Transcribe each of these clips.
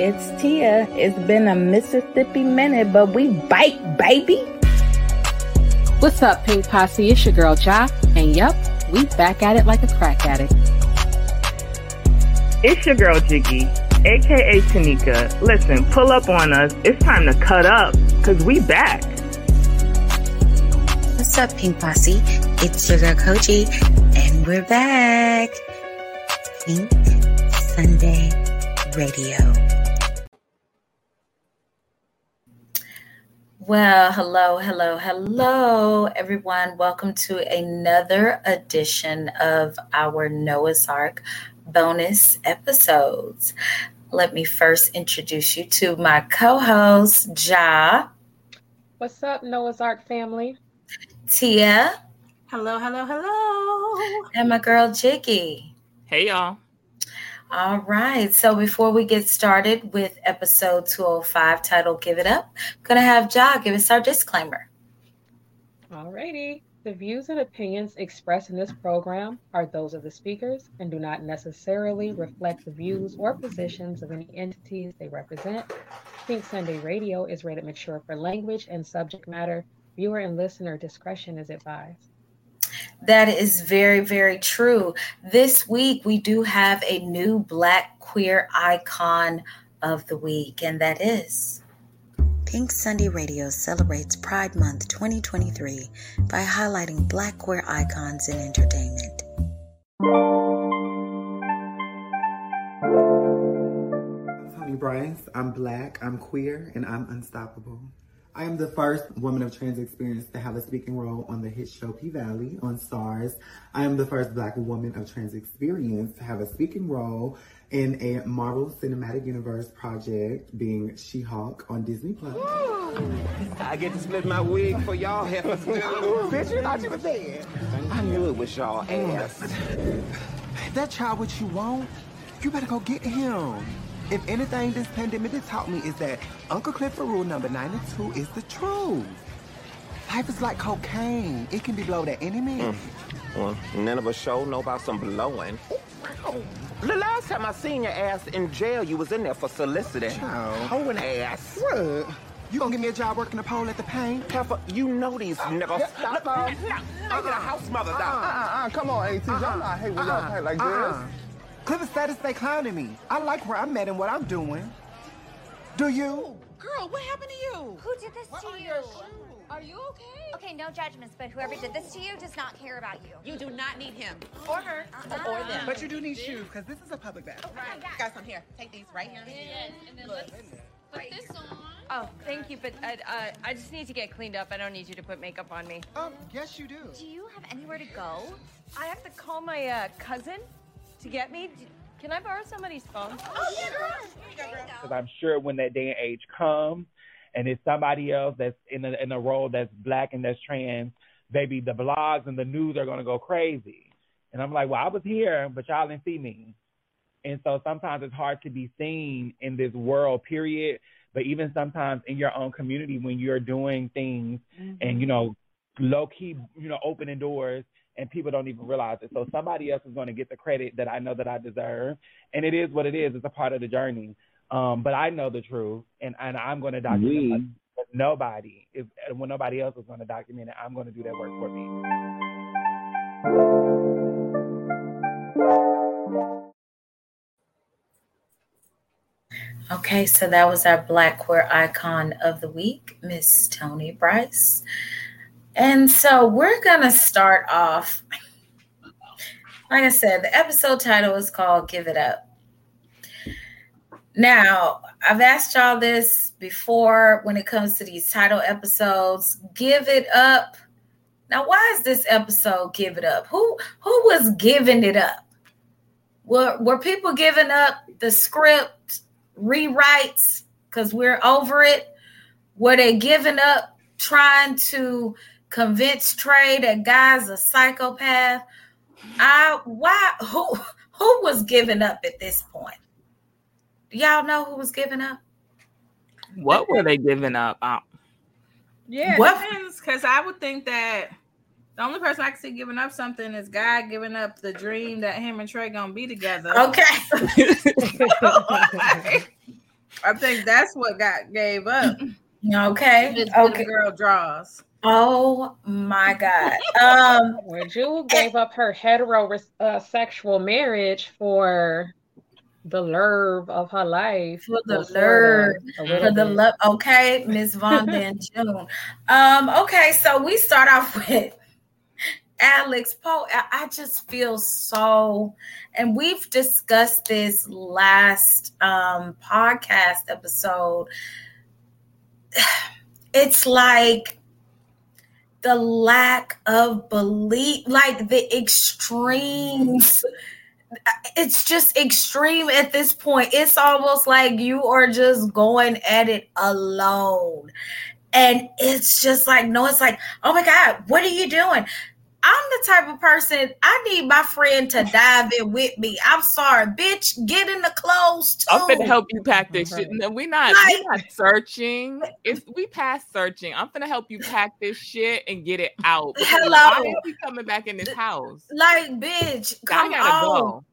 It's Tia. It's been a Mississippi minute, but we bite, baby. What's up, Pink Posse? It's your girl, Jaa. And yep, we back at it like a crack addict. It's your girl, Jiggy, aka Tanika. Listen, pull up on us. It's time to cut up, because we back. What's up, Pink Posse? It's your girl, Kogi, and we're back. Pink Sunday Radio. Well, hello, hello, hello, everyone. Welcome to another edition of our Noah's Arc bonus episodes. Let me first introduce you to my co host, Jaa. What's up, Noah's Arc family? Tia. Hello, hello, hello. And my girl, Jiggy. Hey, y'all. All right. So before we get started with episode 205 titled Give It Up, I'm going to have Jaa give us our disclaimer. Alrighty. The views and opinions expressed in this program are those of the speakers and do not necessarily reflect the views or positions of any entities they represent. Pink Sunday Radio is rated mature for language and subject matter. Viewer and listener discretion is advised. That is very, very true. This week, we do have a new Black queer icon of the week, and that is Pink Sunday Radio celebrates Pride Month 2023 by highlighting Black queer icons in entertainment. I'm Tony Bryce. I'm black, I'm queer, and I'm unstoppable. I am the first woman of trans experience to have a speaking role on the hit show P Valley on Starz. I am the first black woman of trans experience to have a speaking role in a Marvel Cinematic Universe project being She-Hulk on Disney Plus. I get to split my wig for y'all heifers too. Bitch, you thought you were dead. I knew it was y'all ass. That child what you want, you better go get him. If anything this pandemic has taught me is that Uncle Clifford rule number 92 is the truth. Life is like cocaine. It can be blowed at any minute. Mm. Well, none of us show know about some blowing. The last time I seen your ass in jail, you was in there for soliciting. Child. Hoeing ass. What? You gonna give me a job working the pole at the paint? Heifer, you know these uh, niggas. stop, uh-uh. Look, stop. look, I get a house mother Uh-uh, uh-uh, come on, AT. Y'all uh-uh. not hate when y'all paint like uh-uh. this. Clifford status stay clowning me. I like where I'm at and what I'm doing. Do you? Girl, what happened to you? Who did this to you? Are you okay? Okay, no judgments, but whoever did this to you does not care about you. You do not need him or her or them. But you do need shoes, because this is a public bathroom. Right. Got some here. Take these right here. Yes, and then let's put this on. Oh, thank you, but I, uh, I just need to get cleaned up. I don't need you to put makeup on me. Um, yes, you do. Do you have anywhere to go? I have to call my uh, cousin to get me. Can I borrow somebody's phone? Oh, yeah, girl. Here you go, girl. because I'm sure when that day and age comes, and it's somebody else that's in a in a role that's black and that's trans, baby, the blogs and the news are gonna go crazy. And I'm like, well, I was here, but y'all didn't see me. And so sometimes it's hard to be seen in this world, period. But even sometimes in your own community, when you're doing things and you mm-hmm. know, low key, you know, opening doors and people don't even realize it. So somebody else is going to get the credit that I know that I deserve, and it is what it is. It's a part of the journey. Um, but I know the truth, and and I'm going to document We- it. But nobody, if when nobody else is going to document it, I'm going to do that work for me. Okay, so that was our Black queer icon of the week, Miss Tony Bryce. And so we're going to start off. Like I said, the episode title is called Give It Up. Now, I've asked y'all this before when it comes to these title episodes. Give it up. Now, why is this episode Give It Up? Who who was giving it up? Were, were people giving up the script, rewrites, because we're over it? Were they giving up trying to convince Trey that guy's a psychopath? I why who who was giving up at this point? Do y'all know who was giving up? What were they giving up? Um, Yeah, it What? depends. Because I would think that the only person I can see giving up something is Guy giving up the dream that him and Trey gonna be together. Okay. I think that's what got gave up. Okay. Okay. girl draws. Oh my God. Um, Where Jewel gave up her heterosexual marriage for the love of her life. for the love, for the love. Okay, Miss Von Den June. Um, okay, so we start off with Alex Poe. I I just feel so, and we've discussed this last um podcast episode. It's like the lack of belief, like the extremes it's just extreme at this point. It's almost like you are just going at it alone. And it's just like, no, it's like, oh my God, what are you doing? I'm the type of person I need my friend to dive in with me. I'm sorry, bitch. Get in the clothes too. I'm finna help you pack this shit. No, we not we not searching. If we pass searching, I'm gonna help you pack this shit and get it out. Because Hello. Why are we coming back in this house? Like, bitch, I come gotta on. go.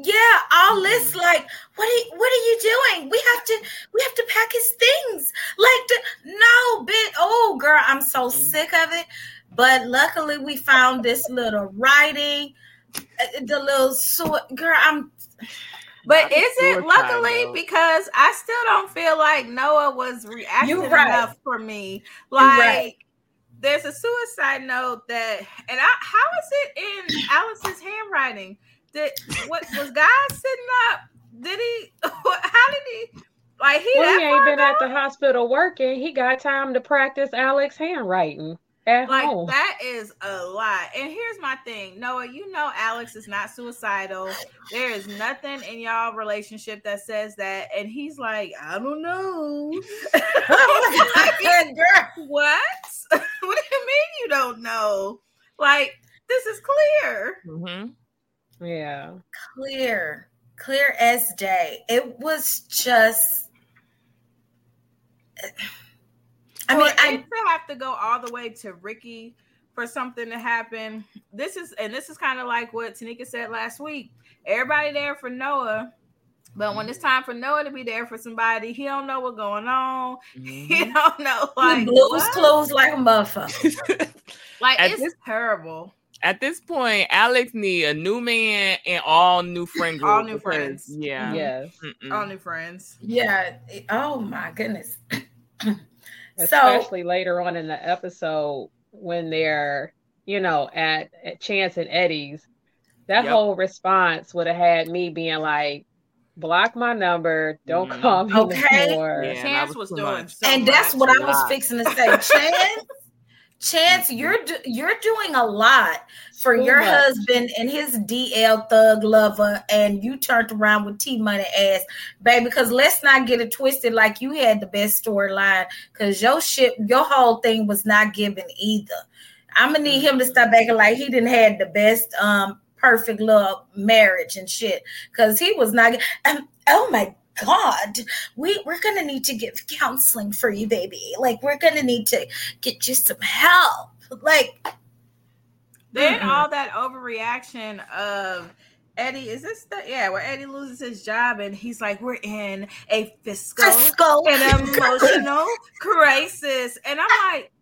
Yeah, all this like, what are you, what are you doing? We have to we have to pack his things. Like, the, no, bitch. Oh, girl, I'm so sick of it. But luckily, we found this little writing, uh, the little so girl. I'm. But is it luckily though. because I still don't feel like Noah was reactive right. enough for me. Like right. there's a suicide note that and I how is it in Alex's handwriting? Did what was Guy sitting up? Did he how did he like he Well, that he ain't far been at the hospital working. He got time to practice Alex handwriting at Like home. that is a lot. And here's my thing, Noah. You know Alex is not suicidal. There is nothing in y'all relationship that says that. And he's like, I don't know. Girl, what? what do you mean you don't know? Like this is clear. Mm-hmm. Yeah. clear, clear as day. It was just. I mean, I it to have to go all the way to Ricky for something to happen. This is and this is kind of like what Tanika said last week. Everybody there for Noah, but when it's time for Noah to be there for somebody, he don't know what's going on. He mm-hmm. don't know like he blues what? clues like a motherfucker. Like At it's this- terrible. At this point, Alex need a new man and all new friend group. All new friends. Yeah. Yes. Mm-mm. All new friends. Yeah. Oh my goodness. so Especially later on in the episode when they're, you know, at, at Chance and Eddie's. That Yep. whole response would have had me being like, block my number, don't Mhm. call me Okay. no more. Yeah, Chance was was doing so and that's what I was lot. fixing to say. Chance, Chance, you're do- you're doing a lot for Too your much. husband and his DL thug lover, and you turned around with T Money ass, baby. Because let's not get it twisted. Like you had the best storyline, because your shit, your whole thing was not given either. I'm gonna need him to stop acting like he didn't had the best, um, perfect love marriage and shit, because he was not. Um, oh my God, we we're gonna need to give counseling for you, baby. Like we're gonna need to get you some help. Like Then Mm-mm. all that overreaction of Eddie, is this the yeah, where Eddie loses his job and he's like, We're in a fiscal Fiscal. and emotional crisis. And I'm like,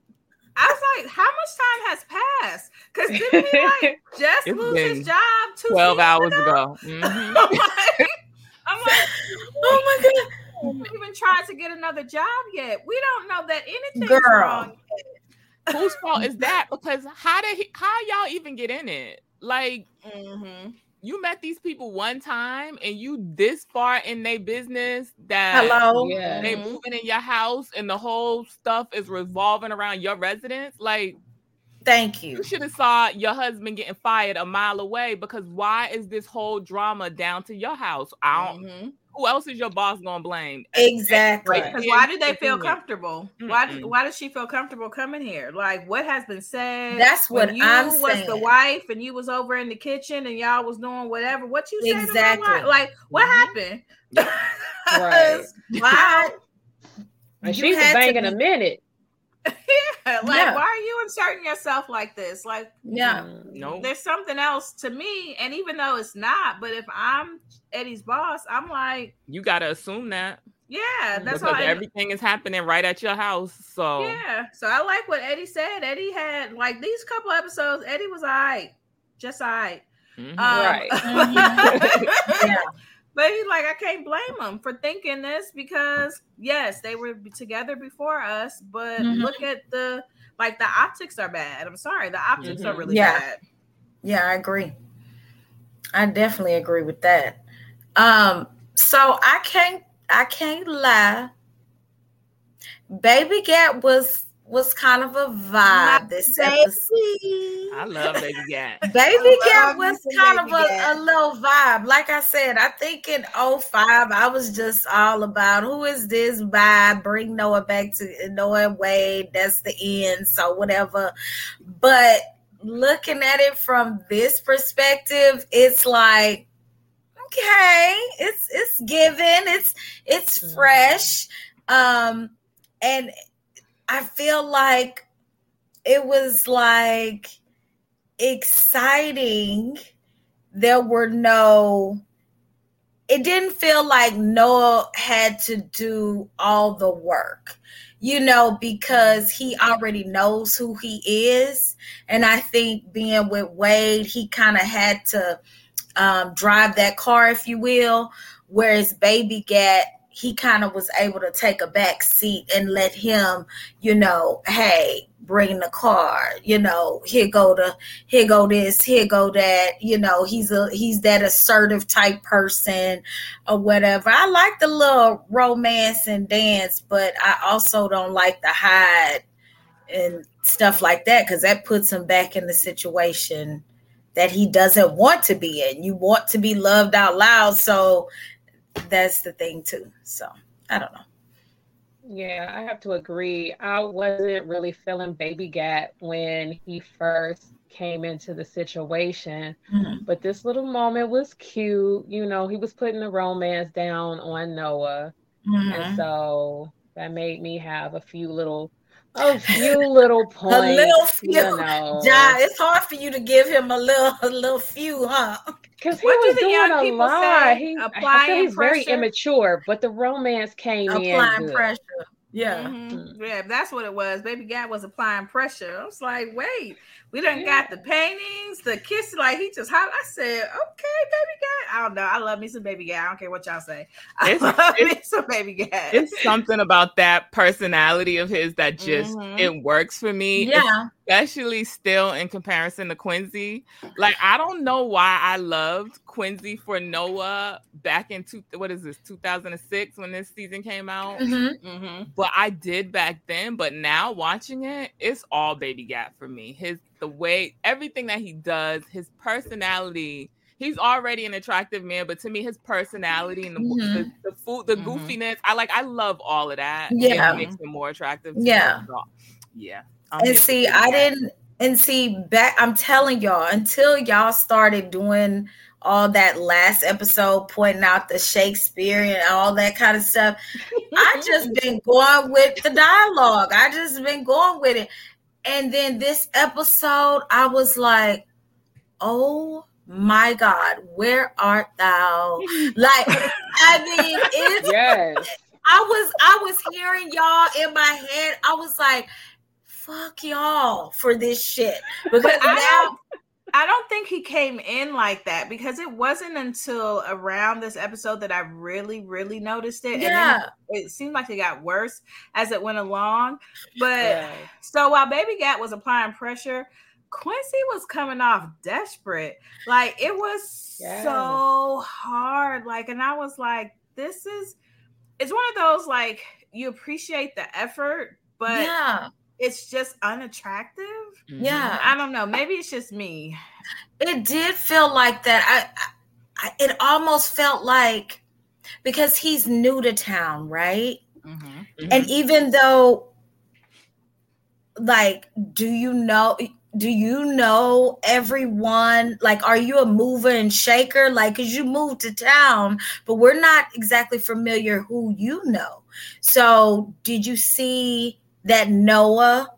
I was like, how much time has passed? Because didn't he like just It's lose his job two 12 hours ago? ago. Mhm. Like, I'm like, oh my god, we haven't even tried to get another job yet. We don't know that anything's Girl. wrong. Whose fault is that? Because how did he, how y'all even get in it? Like Mm-hmm. you met these people one time and you this far in their business that hello. Yeah. they moving in your house and the whole stuff is revolving around your residence. Like Thank you. you should have saw your husband getting fired a mile away because why is this whole drama down to your house? I don't. Mhm. Who else is your boss gonna blame? Exactly. Right. Because why do they feel Inconvenient. comfortable? Why Mm-mm. why does she feel comfortable coming here? Like what has been said? That's when what you I'm was the wife and you was over in the kitchen and y'all was doing whatever. What you said Exactly. to? Like what Mhm. happened? Right. Why? And she was had banging be- a minute. yeah, like Yeah. why are you inserting yourself like this? Like Yeah. Mm. No. there's something else to me, and even though it's not, but if I'm Eddie's boss, I'm like, You gotta assume that. Yeah, that's because all. Eddie- everything is happening right at your house. So Yeah, so I like what Eddie said. Eddie had like these couple episodes. Eddie was alright, just alright. Mhm. Um, Yeah. But he's like, I can't blame them for thinking this because yes, they were together before us, but Mhm. look at the like the optics are bad. I'm sorry, the optics are Mhm. really Yeah. bad. Yeah, I agree. I definitely agree with that. Um, so I can't I can't lie. Baby Gat was was kind of a vibe this episode. I love Baby Gat. Baby Gat was kind of a, Gat. a little vibe. Like I said, I think in 05, I was just all about who is this vibe? Bring Noah back to Noah and Wade. That's the end. So whatever. But looking at it from this perspective, it's like, okay, it's it's given, it's it's fresh. Um, and I feel like it was like exciting. There were no, it didn't feel like Noah had to do all the work, you know, because he already knows who he is. And I think being with Wade, he kind of had to um, drive that car, if you will. Whereas Baby Gat, he kind of was able to take a back seat and let him, you know, hey, bring the car, you know, here go the here go this, here go that, you know, he's a he's that assertive type person or whatever. I like the little romance and dance, but I also don't like the hide and stuff like that because that puts him back in the situation that he doesn't want to be in. You want to be loved out loud, so that's the thing too. So I don't know. Yeah, I have to agree. I wasn't really feeling Baby Gat when he first came into the situation, Mhm. but this little moment was cute. You know, he was putting the romance down on Noah, Mhm. and so that made me have a few little, a few little points. a little few. you know, Jaa, it's hard for you to give him a little a little few, huh? because he What do was the doing young a lot. say? He, I feel Applying he's very immature, but the romance came in Applying pressure. Yeah. Mhm. Yeah, that's what it was. Baby Gat was applying pressure. I was like, wait, we done got the paintings, the kiss. Like he just hot. I said, okay, Baby Gat. I don't know. I love me some Baby Gat. I don't care what y'all say. I It's- love me some Baby Gat. It's something about that personality of his that just Mhm. it works for me. Yeah. Especially still in comparison to Quincy. Like I don't know why I loved Quincy for Noah back in two what is this 2006 when this season came out. Mhm. hmm But I did back then, but now watching it, it's all Baby Gat for me. His the way everything that he does, his personality. He's already an attractive man, but to me, his personality and the Mhm. the, the food, the Mhm. goofiness, I like. I love all of that. Yeah. it makes him more attractive. to me. Yeah. Yeah. I'm And see, I Gat. didn't and see back I'm telling y'all, until y'all started doing all that last episode pointing out the Shakespeare and all that kind of stuff. I just been going with the dialogue. I just been going with it. And then this episode, I was like, oh my God, where art thou? Like, I mean, it's Yes. I was I was hearing y'all in my head. I was like, fuck y'all for this shit. Because now I don't think he came in like that because it wasn't until around this episode that I really, really noticed it. And Yeah. then it seemed like it got worse as it went along. But Yes. so while Baby Gat was applying pressure, Quincy was coming off desperate. Like it was Yes. so hard. Like, and I was like, this is it's one of those like you appreciate the effort, but yeah, it's just unattractive. yeah. I don't know. Maybe it's just me. It did feel like that. I, I it almost felt like because he's new to town, right? Mm-hmm. And even though like do you know do you know everyone like are you a mover and shaker like because you moved to town but we're not exactly familiar who you know so did you see that noah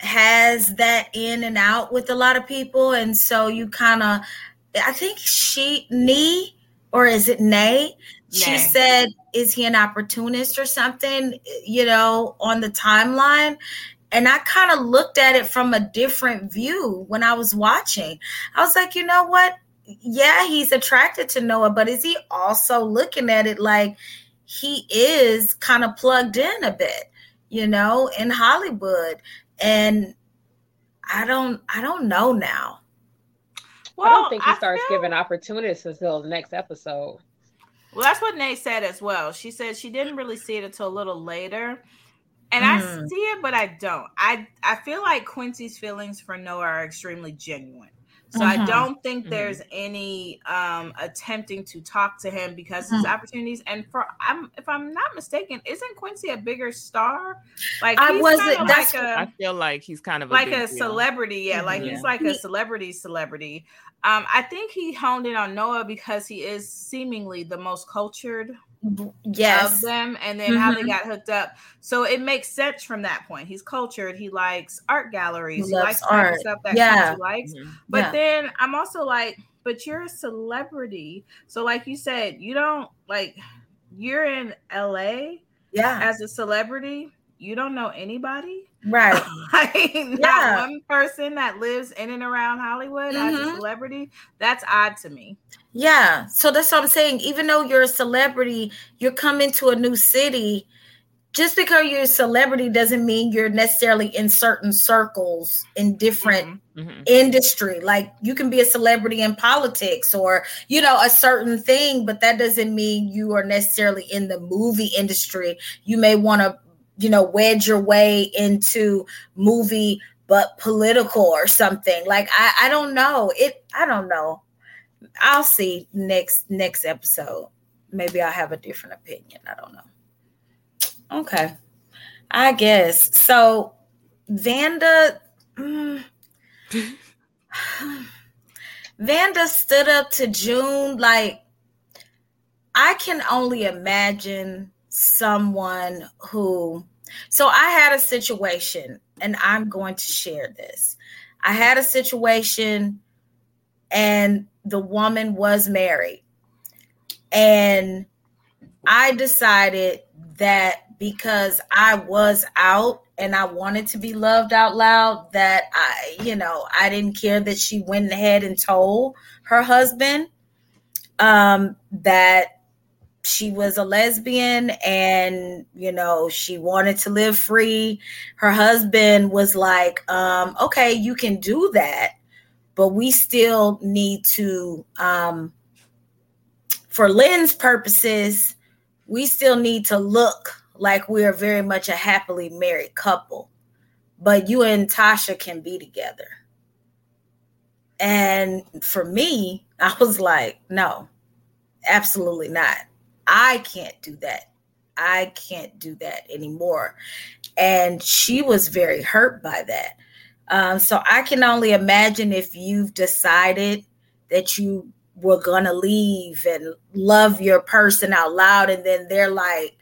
has that in and out with a lot of people and so you kind of i think she knee or is it nay she Nay. said, Is he an opportunist or something, you know, on the timeline? And I kind of looked at it from a different view when I was watching. I was like, you know what? Yeah, he's attracted to Noah, but is he also looking at it like he is kind of plugged in a bit, you know, in Hollywood? And I don't I don't know now. I don't think he starts giving opportunities until the next episode. Well, that's what Nay said as well. She said she didn't really see it until a little later. And Mm. I see it, but I don't. I I feel like Quincy's feelings for Noah are extremely genuine. So I Mhm. don't think there's any um attempting to talk to him because his Mhm. opportunities. And for I'm if I'm not mistaken, isn't Quincy a bigger star? Like I wasn't- kinda that's like a I feel like he's kind of a like a deal. celebrity, yeah. Like Mhm. he's like a celebrity celebrity. Um, I think he honed in on Noah because he is seemingly the most cultured Yes. of them, and then how they Mhm. got hooked up. So it makes sense from that point. He's cultured. He likes art galleries. He He, loves likes the type of art. stuff that Yeah. Quincy likes. Mm-hmm. But Yeah. then I'm also like, but you're a celebrity. So like you said, you don't like you're in LA Yeah. as a celebrity. You don't know anybody. Right. like not Yeah. one person that lives in and around Hollywood as a Mhm. celebrity. That's odd to me. Yeah. So that's what I'm saying. Even though you're a celebrity, you're coming to a new city. Just because you're a celebrity doesn't mean you're necessarily in certain circles in different Mm-hmm. industry. Like you can be a celebrity in politics or, you know, a certain thing, but that doesn't mean you are necessarily in the movie industry. You may want to, you know, wedge your way into movie but political or something. Like I I don't know. It I don't know. I'll see next next episode. Maybe I'll have a different opinion. I don't know. Okay. I guess. So Vonda mm, Vonda stood up to June like I can only imagine someone who so I had a situation and I'm going to share this. I had a situation and the woman was married. And I decided that because I was out and I wanted to be loved out loud, that I, you know, I didn't care that she went ahead and told her husband um, that she was a lesbian and you know she wanted to live free. Her husband was like um okay you can do that but we still need to um for lynn's purposes we still need to look like we are very much a happily married couple but you and tasha can be together. And for me i was like no absolutely not I can't do that. I can't do that anymore. And she was very hurt by that. Um, so I can only imagine if you've decided that you were going to leave and love your person out loud, and then they're like,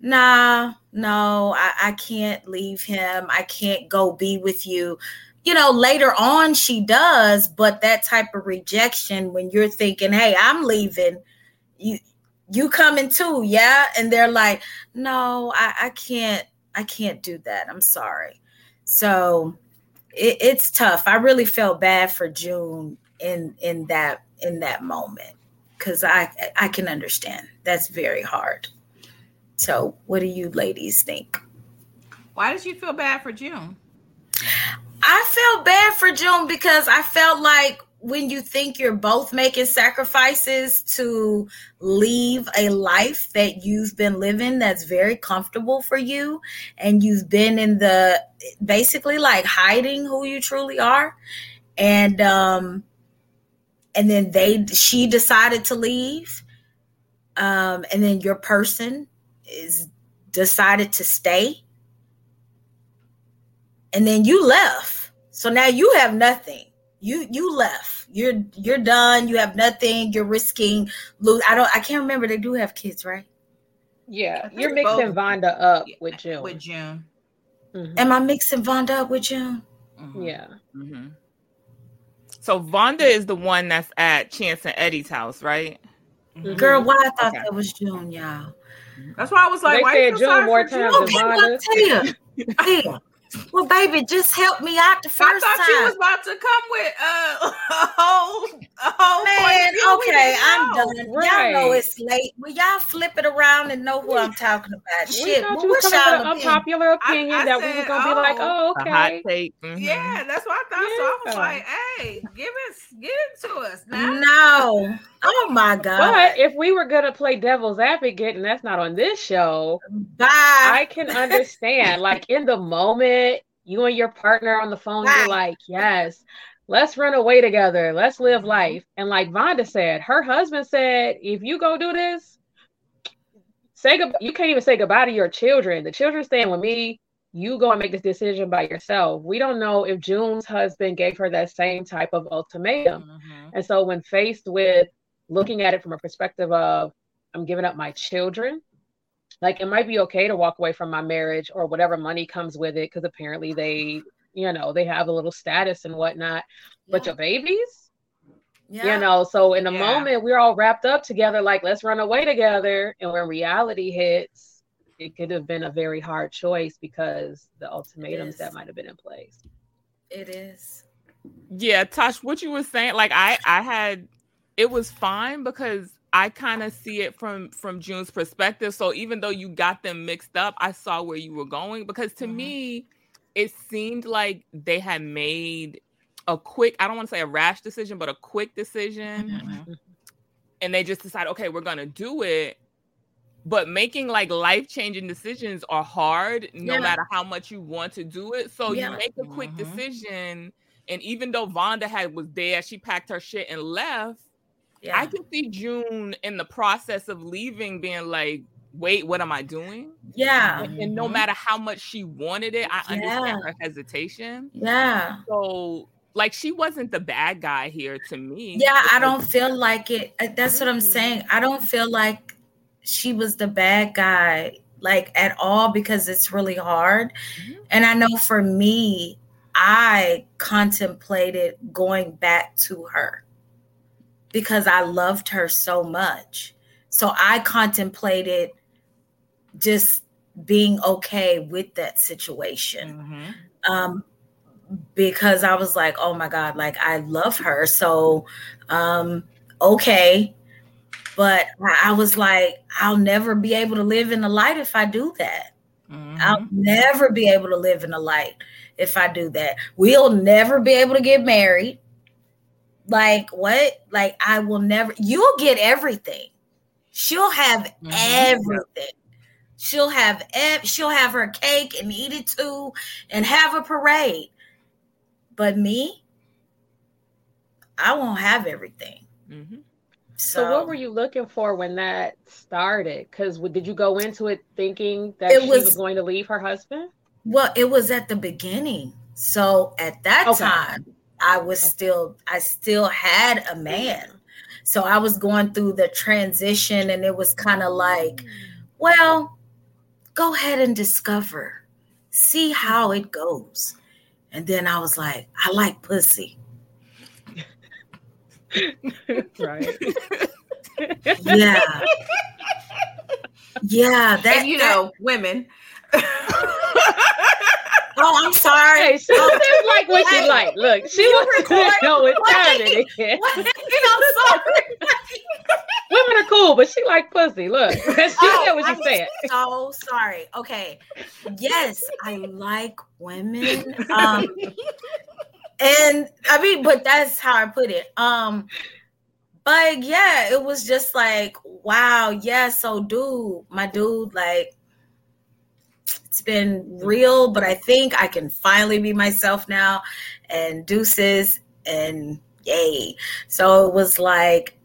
nah, no, I, I can't leave him. I can't go be with you. You know, later on she does, but that type of rejection when you're thinking, hey, I'm leaving, you you coming too, yeah? And they're like, no, I, I can't, I can't do that. I'm sorry. So it, it's tough. I really felt bad for June in in that in that moment because I I can understand that's very hard. So what do you ladies think? Why did you feel bad for June? I felt bad for June because I felt like when you think you're both making sacrifices to leave a life that you've been living that's very comfortable for you and you've been in the basically like hiding who you truly are and um and then they she decided to leave um and then your person is decided to stay and then you left. So now you have nothing you you left you're you're done you have nothing you're risking lose i don't i can't remember they do have kids right Yeah, you're mixing both. Vonda up with June. With June. Mhm. am i mixing vonda up with you mm-hmm. Yeah. Mm-hmm. So Vonda is the one that's at Chance and Eddie's house, right? Mm-hmm. Girl, why I thought that was June, y'all. That's why I was like, They why said you feel June more for times June? than Vonda. well, damn. Damn. Well, baby, just help me out the first I thought time. you was about to come with uh, a whole, a whole Man, of view we okay, I'm know. done. Y'all know it's late. Will y'all flip it around and know who I'm talking about? We Shit, thought well, you was what's coming y'all with an opinion? unpopular opinion I that we were gonna be like, oh, oh, A hot okay. take. mhm. Yeah, that's what I thought. So I was like, hey, give it, give it to us now. No. Oh my God. But if we were gonna play devil's advocate, and that's not on this show, Bye. I can understand. like in the moment, you and your partner on the phone, you're like, yes, let's run away together, let's live Mm-hmm. life. And like Vonda said, her husband said, if you go do this, say goodbye. You can't even say goodbye to your children. The children staying with me. You go and make this decision by yourself. We don't know if June's husband gave her that same type of ultimatum. Mm-hmm. And so when faced with looking at it from a perspective of I'm giving up my children, like it might be okay to walk away from my marriage or whatever money comes with it, because apparently they, you know, they have a little status and whatnot. But your babies, Yeah. you know, so in the Yeah. moment we're all wrapped up together, like let's run away together. And when reality hits, it could have been a very hard choice because the ultimatums that might have been in place. It is. Yeah, Tosh, what you were saying, like I, I had, it was fine because I kind of see it from from June's perspective. So even though you got them mixed up, I saw where you were going because to Mm-hmm. me, it seemed like they had made a quick, I don't want to say a rash decision, but a quick decision, Mm-hmm. and they just decided, okay, we're gonna do it. But making like life changing decisions are hard, no Yeah. matter how much you want to do it. So Yeah. you make a quick Mhm. decision, and even though Vonda had was there, she packed her shit and left. Yeah. I can see June in the process of leaving, being like, "Wait, what am I doing?" yeah. And, and no Mhm. matter how much she wanted it, I understand Yeah. her hesitation. Yeah. So, like, she wasn't the bad guy here to me. Yeah, I don't feel like it. uh, That's what I'm saying. I don't feel like she was the bad guy, like at all, because it's really hard. And I know for me, I contemplated going back to her because I loved her so much. So I contemplated just being okay with that situation Mhm. um because I was like, oh my God, like I love her. So um okay. But I was like, I'll never be able to live in the light if I do that. I'll Mhm. never be able to live in the light if I do that. We'll never be able to get married. Like what? Like I will never you'll get everything. She'll have Mhm. everything. She'll have ev- she'll have her cake and eat it too and have a parade. But me, I won't have everything. Mhm. So, So, what were you looking for when that started? Because did you go into it thinking that It she was- was going to leave her husband? Well, it was at the beginning. So at that Okay. time, I was still I still had a man. So I was going through the transition and it was kind of like, mm. well, go ahead and discover. See how it goes. And then I was like, I like pussy. right. Yeah. yeah, that And you that- know, women. Oh, I'm sorry. Hey, she Oh, just like what she like. Look, she was wants to record- know what what? it what? I'm sorry. Women are cool, but she like pussy. Look, she Oh, said what I'm said. so sorry. Okay. Yes, I like women. Um and I mean, but that's how I put it. Um but yeah, it was just like, wow, yeah, so dude, my dude, like it's been real, but I think I can finally be myself now and deuces and yay. So it was like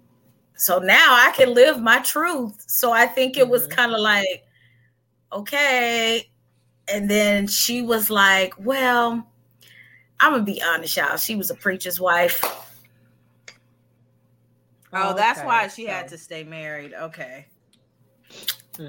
so now I can live my truth. So I think it was mm-hmm. kind of like, okay. And then she was like, well, I'm gonna be honest, y'all. She was a preacher's wife. Oh, that's Okay, why she had to stay married. Okay.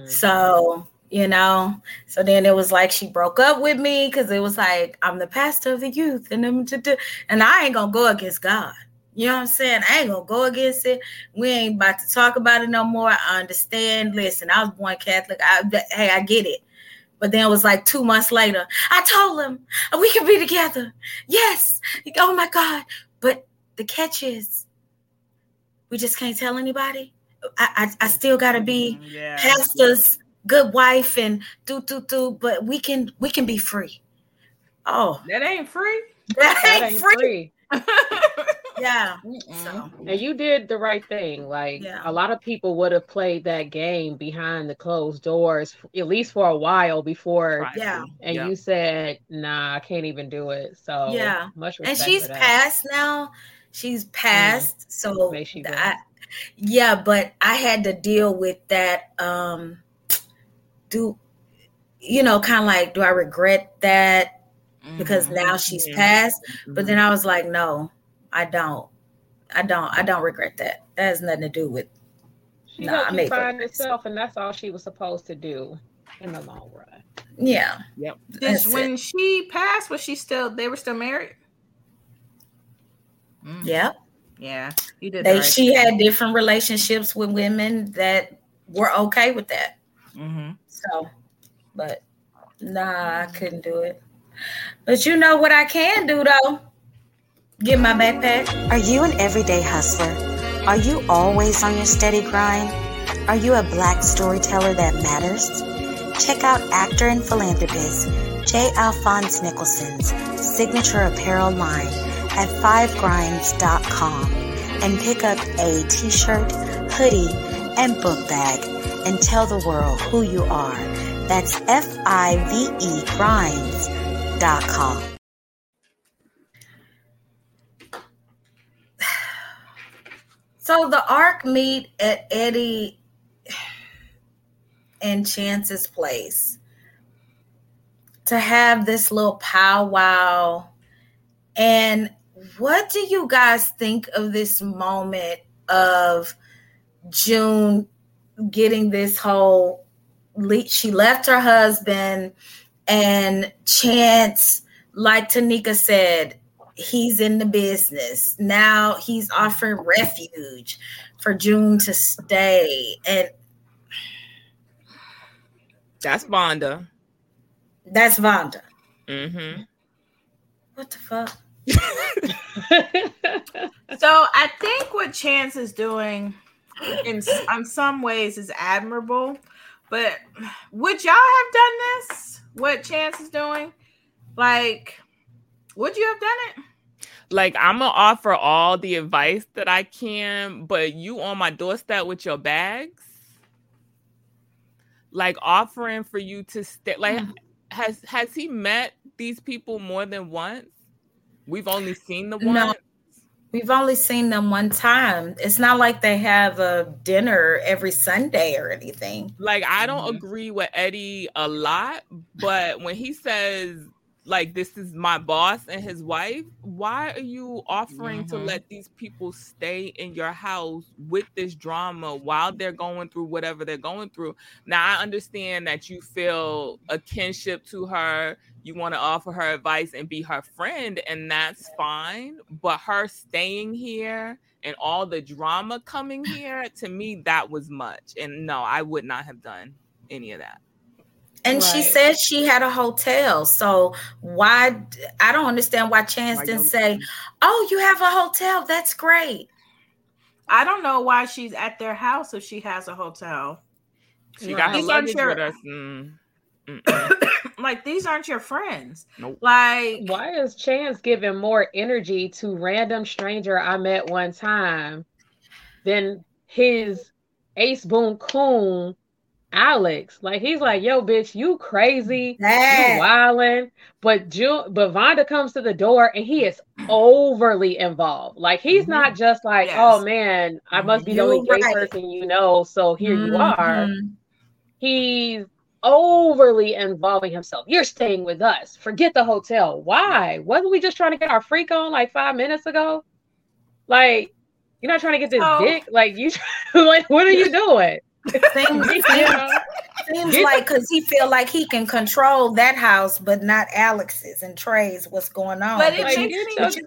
So, you know, so then it was like she broke up with me because it was like, I'm the pastor of the youth, and I'm to do, and I ain't gonna go against God. You know what I'm saying? I ain't gonna go against it. We ain't about to talk about it no more. I understand. Listen, I was born Catholic. I hey, I get it. But then it was like two months later. I told him we can be together. Yes. Oh my God. But the catch is we just can't tell anybody. I I, I still gotta be mm-hmm. Yeah. pastor's good wife and do do do, but we can we can be free. Oh, That ain't free. that That ain't ain't free. free. Yeah. And you did the right thing. Like a lot of people would have played that game behind the closed doors, at least for a while before. Yeah. And Yeah. you said, "Nah, I can't even do it." So yeah much and she's for that. passed now she's passed so she I, yeah but i had to deal with that um do you know kind of like do i regret that because mm-hmm. now she's Yeah. passed but then mm-hmm. i was like no i don't i don't i don't regret that that has nothing to do with She Nah, I helped you made find good herself, and that's all she was supposed to do in the long run. yeah Yep. Did, That's when it. she passed, was she still? They were still married. Mm. yep Yeah, you did. they right she had different relationships with women that were okay with that Mhm. So, but nah, I couldn't do it. But you know what I can do though? Get my backpack. Are you an everyday hustler? Are you always on your steady grind? Are you a black storyteller that matters? Check out actor and philanthropist J. Alphonse Nicholson's signature apparel line at fivegrinds.com and pick up a t-shirt, hoodie, and book bag and tell the world who you are. That's F-I-V-E grinds.com. So the arc meet at Eddie and Chance's place to have this little powwow. And what do you guys think of this moment of June getting this whole le- she left her husband and Chance, like Tanika said, he's in the business. Now he's offering refuge for June to stay. And That's Vonda. that's Vonda. Mm-hmm. What the fuck? So I think what Chance is doing, in s- on some ways, is admirable. But would y'all have done this? What Chance is doing? Like, would you have done it? Like I'm gonna offer all the advice that I can, but you on my doorstep with your bags, like offering for you to stay. Like, Mm. has has he met these people more than once? We've only seen the one. No, we've only seen them one time. It's not like they have a dinner every Sunday or anything. Like I don't Mm-hmm. agree with Eddie a lot, but when he says like this is my boss and his wife, why are you offering to Mm-hmm. Mhm. let these people stay in your house with this drama while they're going through whatever they're going through? Now I understand that you feel a kinship to her, you want to offer her advice and be her friend and that's fine, but her staying here and all the drama coming here to me that was much and no i would not have done any of that And she said she had a hotel. So why I don't understand why Chance Why didn't say, "Oh, you have a hotel. That's great." I don't know why she's at their house if she has a hotel. she got her luggage with us mm, Like these aren't your friends. Nope. Like Why is Chance giving more energy to random stranger I met one time than his ace boon coon Alex? Like he's like, yo, bitch, you crazy, That- you wildin'. But June, but Vonda comes to the door and he is overly involved. Like he's not just like, Yes. oh man, I must be the only gay right. person you know, so here you are. Mhm. He's overly involving himself. You're staying with us. Forget the hotel. Why? Wasn't we just trying to get our freak on like five minutes ago? Like, you're not trying to get this So- dick. Like, you like, what are you doing? Seems, You seems, know? seems Get- like because he feel like he can control that house, but not Alex's and Trey's. What's going on? But it Like, makes me-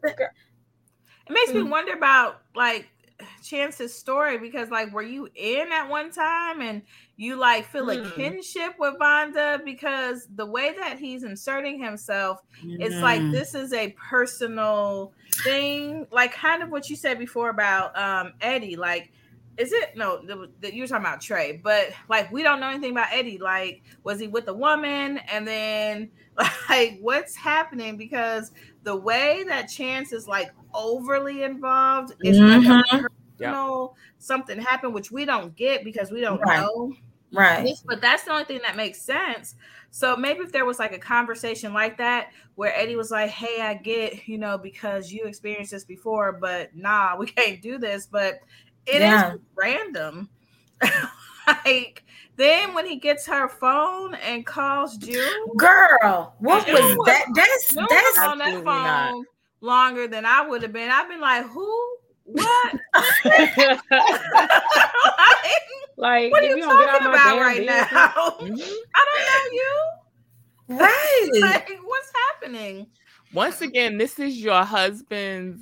It makes me Mm. wonder about like Chance's story because like were you in at one time and you like feel a Mm. kinship with Vonda because the way that he's inserting himself it's like Mm. this is a personal thing like kind of what you said before about um Eddie like is it no the, the, you were talking about Trey but like we don't know anything about Eddie like was he with a woman and then like what's happening because the way that Chance is like overly involved is like a know something happened which we don't get because we don't Right. know Right. But that's the only thing that makes sense. So maybe if there was like a conversation like that where Eddie was like, "Hey, I get, you know, because you experienced this before, but nah, we can't do this." But it is Yeah. random. like then when he gets her phone and calls June, Girl, what June was that? That's June that's was on that Absolutely not. phone longer than I would have been. I've been like, "Who? What? like, what are you you don't get out talking about right business- now? Mm-hmm. I don't know you." right. Like, what's happening? Once again, this is your husband's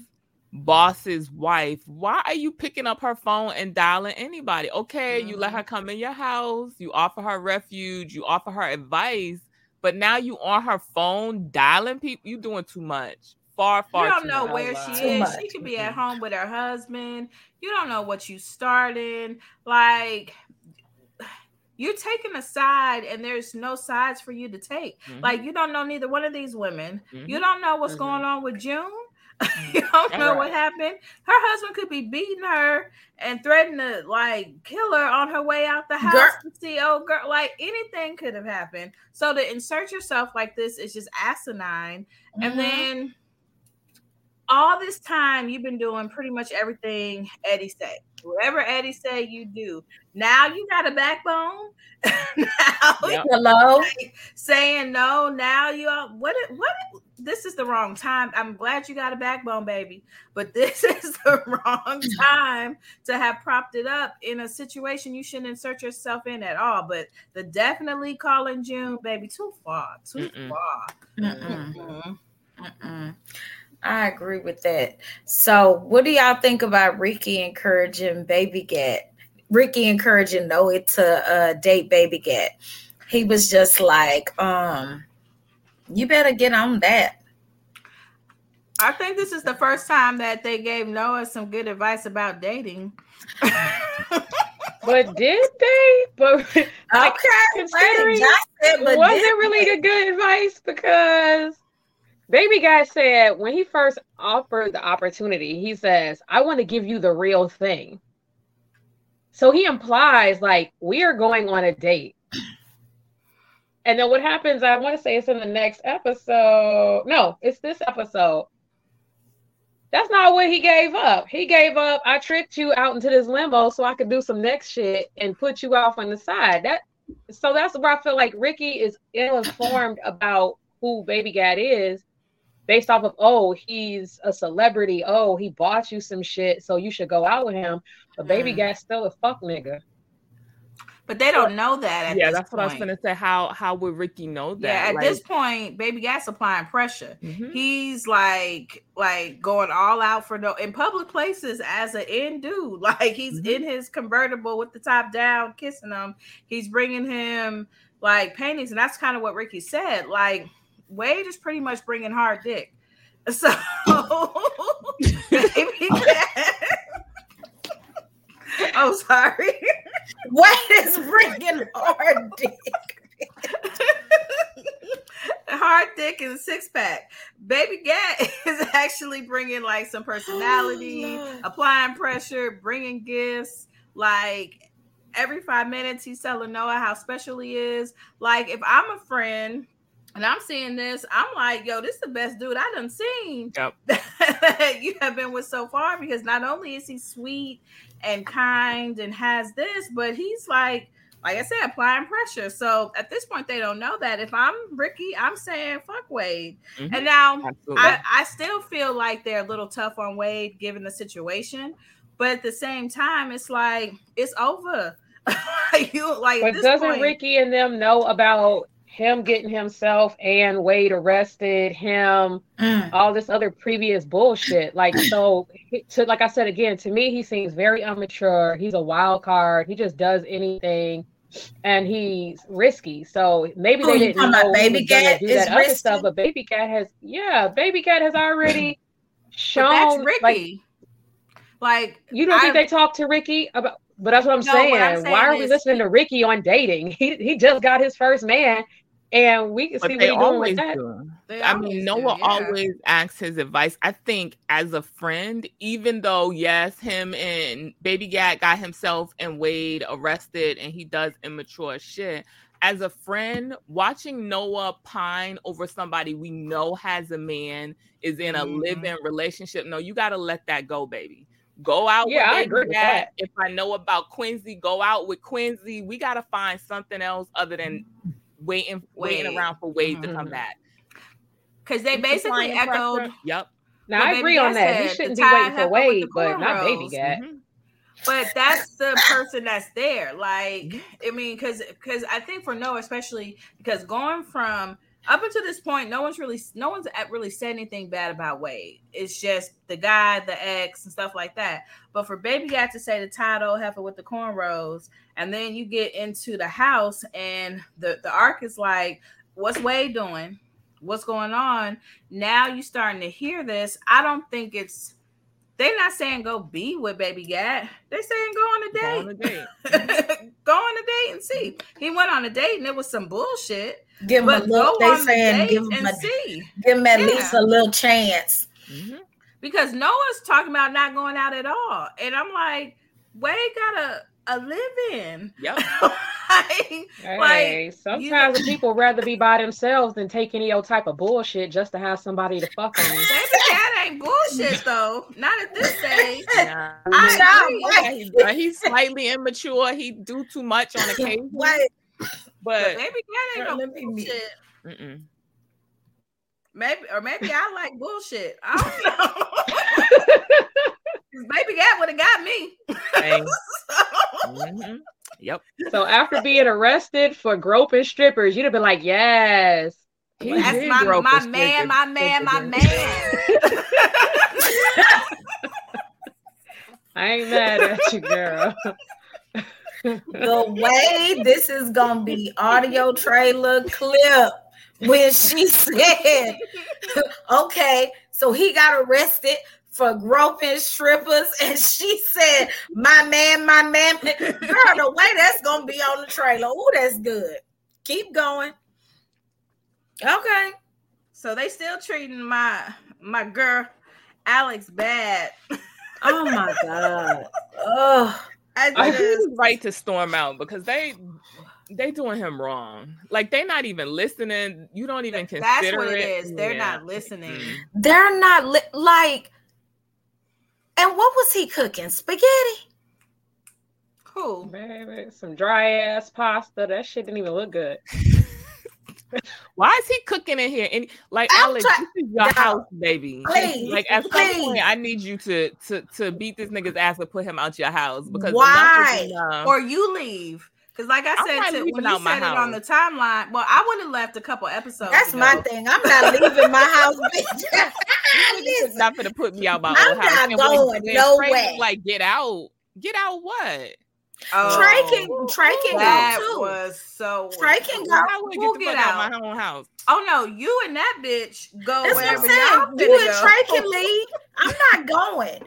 boss's wife. Why are you picking up her phone and dialing anybody? Okay, you let mm-hmm. her come in your house, you offer her refuge, you offer her advice, but now you on her phone dialing people. You doing too much. Far, far. you don't too know much. where she is. much. She could be at home with her husband. You don't know what you started. Like you're taking a side, and there's no sides for you to take. Mhm. Like you don't know neither one of these women. You Mhm. don't know what's Mhm. going on with June. you don't know what happened. Her husband could be beating her and threatening to like kill her on her way out the house Girl- to see old girl. Like anything could have happened. So to insert yourself like this is just asinine. And Mhm. then all this time you've been doing pretty much everything Eddie said. Whatever Eddie said, you do. Now you got a backbone. now Yep. Hello. saying no. Now you are what? What? This is the wrong time. I'm glad you got a backbone, baby, but this is the wrong time to have propped it up in a situation you shouldn't insert yourself in at all. But the definitely calling June, baby, too far, too Mm-mm. far. Mm-mm. Mm-mm. I agree with that. So, what do y'all think about Ricky encouraging Baby Gat? Ricky encouraging Noah to uh, date Baby Gat. He was just like, um, you better get on that. I think this is the first time that they gave Noah some good advice about dating. But did they? But Okay, considering Josh said, but was did it really the good advice? Because baby Gat said when he first offered the opportunity, he says, I want to give you the real thing. So he implies like we are going on a date. And then what happens? I want to say it's in the next episode. No, it's this episode. That's not what he gave up. He gave up. I tricked you out into this limo so I could do some next shit and put you off on the side. That so that's where I feel like Ricky is ill-informed about who Baby Gat is, based off of oh he's a celebrity. Oh he bought you some shit, so you should go out with him. But Baby Mm. Still a fuck nigga. But they don't know that. At yeah, that's what I was gonna say. How how would Ricky know that? Yeah, at Like, this point, Baby Gat's applying pressure. mhm. He's like, like going all out for no in public places as an end dude. Like he's Mhm. in his convertible with the top down, kissing him. He's bringing him like paintings, and that's kind of what Ricky said. Like Wade is pretty much bringing hard dick. So Baby Gat. I'm sorry. What is bringing hard dick? hard dick and six pack. Baby Gat is actually bringing like some personality, oh, applying pressure, bringing gifts. Like every five minutes, he's telling Noah how special he is. Like if I'm a friend and I'm seeing this, I'm like, yo, this is the best dude I done seen Yep. that you have been with so far because not only is he sweet and kind and has this, but he's like, like I said, applying pressure. So at this point, they don't know that. If I'm Ricky, I'm saying fuck Wade. Mhm. And now I, I still feel like they're a little tough on Wade given the situation. But at the same time, it's like it's over. you like But this doesn't point, Ricky and them know about him getting himself and Wade arrested, him, Mm. all this other previous bullshit. Like so, to like I said again, to me, he seems very immature. He's a wild card. He just does anything, and he's risky. So maybe they you didn't talking know about, Baby Gat do is that other risky? stuff. But Baby Gat has, yeah, Baby Gat has already shown. But that's like, Ricky. Like, you don't think they talk to Ricky about? But that's what I'm No, saying. what I'm Why are we is- listening to Ricky on dating? He he just got his first man, and we can But see what they he's doing always with that. do. I always mean, do, Noah yeah. always asks his advice. I think as a friend, even though yes, him and Baby Gat got himself and Wade arrested, and he does immature shit. As a friend, watching Noah pine over somebody we know has a man is in a Mhm. live-in relationship. No, you got to let that go, baby. Go out Yeah, I with agree Baby with that. If I know about Quincy, go out with Quincy. We got to find something else other than waiting, waiting around for Wade to Mm-hmm. come back. because they He's basically supplying echoed. pressure. Yep. Now I agree on Gat that. He said, shouldn't be waiting for Wade, but not Baby cornrows. Gat. Mhm. but that's the person that's there like Mm-hmm. i mean because because i think for noah especially because going from up until this point no one's really no one's really said anything bad about wade it's just the guy the ex and stuff like that but for baby gat to say the title heifer with the cornrows and then you get into the house and the the arc is like what's wade doing what's going on now you're starting to hear this i don't think it's they're not saying go be with baby gat. They're saying go on a Go date. on a date. go on a date and see. He went on a date and it was some bullshit. Give them a But little. They on the saying give them, and a see. give them at Yeah. least a little chance. Mhm. Because Noah's talking about not going out at all. And I'm like, Wade got a, a live in. Yep. like, Hey, like, sometimes the people rather be by themselves than take any old type of bullshit just to have somebody to fuck on. baby gat ain't bullshit though. Not at this stage. Nah. I Child, agree. what? Yeah, he- uh, he's slightly immature. He do too much on occasion. What? But But baby gat ain't no Let me bullshit. Maybe or maybe I like bullshit. I don't know. 'Cause baby gat would have got me. Hey. Mhm. Yep. So after being arrested for groping strippers, you'd have been like, "Yes." He That's did my, grope my man, my man, my man. I ain't mad at you, girl. The way this is gonna be audio trailer clip when she said, okay, so he got arrested for groping strippers, and she said, my man, my man, girl, the way that's gonna be on the trailer, oh, that's good. Keep going. Okay. so they still treating my my girl Alex bad. Oh my god. Oh, I I just, think he's right to storm out because they they doing him wrong. Like they not even listening. You don't even consider that's what it it. is. They're Yeah. not listening. They're not li- like. And what was he cooking? Spaghetti. Who? Baby, some dry ass pasta. That shit didn't even look good. Why is he cooking in here? And like I'm Alex, try- this is your Dog, house, baby. please, like at some point, I need you to to to beat this nigga's ass and put him out your house because Why? enough is enough. Or you leave. Because like I said not to, when you out my said it on the timeline, well, I would have left a couple episodes. That's ago. my thing. I'm not leaving my house, bitch. You're Listen, not gonna put me out my I'm old house. not And when- going nowhere. Like get out, get out. What? Oh, Trey can Trey can that go too. was so. Trey can go. I would Who get the get out out? my own house. Oh no, you and that bitch go That's what I'm saying. y'all and go. Trey can leave. I'm not going.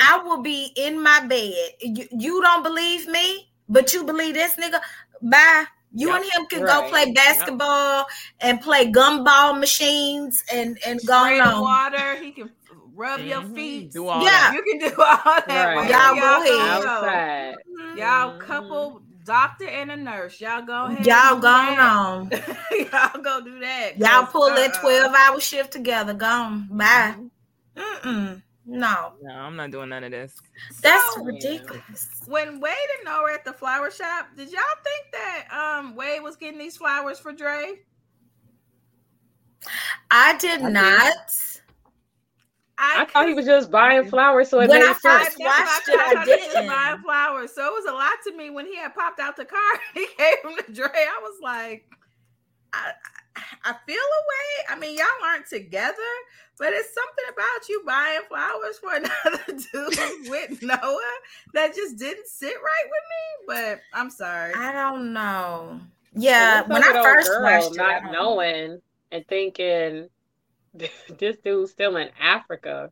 I will be in my bed. You, you don't believe me, but you believe this nigga. Bye. You Yep. and him can go play basketball and play gumball machines and and go on. water. He can rub your Mhm. feet. Do all Yeah. that. You can do all that. Right. wherever Y'all go ahead. go. Outside. Y'all couple doctor and a nurse. Y'all go ahead. Y'all and do going that. on. Y'all go do that. Y'all 'cause, pull that uh-uh. 12 hour shift together. Gone. Bye. Mm-mm. No. No, I'm not doing none of this. That's So, ridiculous. When Wade and Noah were at the flower shop, did y'all think that um Wade was getting these flowers for Dre? I did not. I thought he was just buying flowers, so it When made I sense. first That's what I watched it. I thought he was didn't. buying flowers. So it was a lot to me when he had popped out the car. He gave him to Dre. I was like, I I feel a way. I mean, y'all aren't together, but it's something about you buying flowers for another dude with Noah that just didn't sit right with me. But I'm sorry. I don't know. Yeah, when I first girl watched not don't knowing and thinking this dude's still in Africa.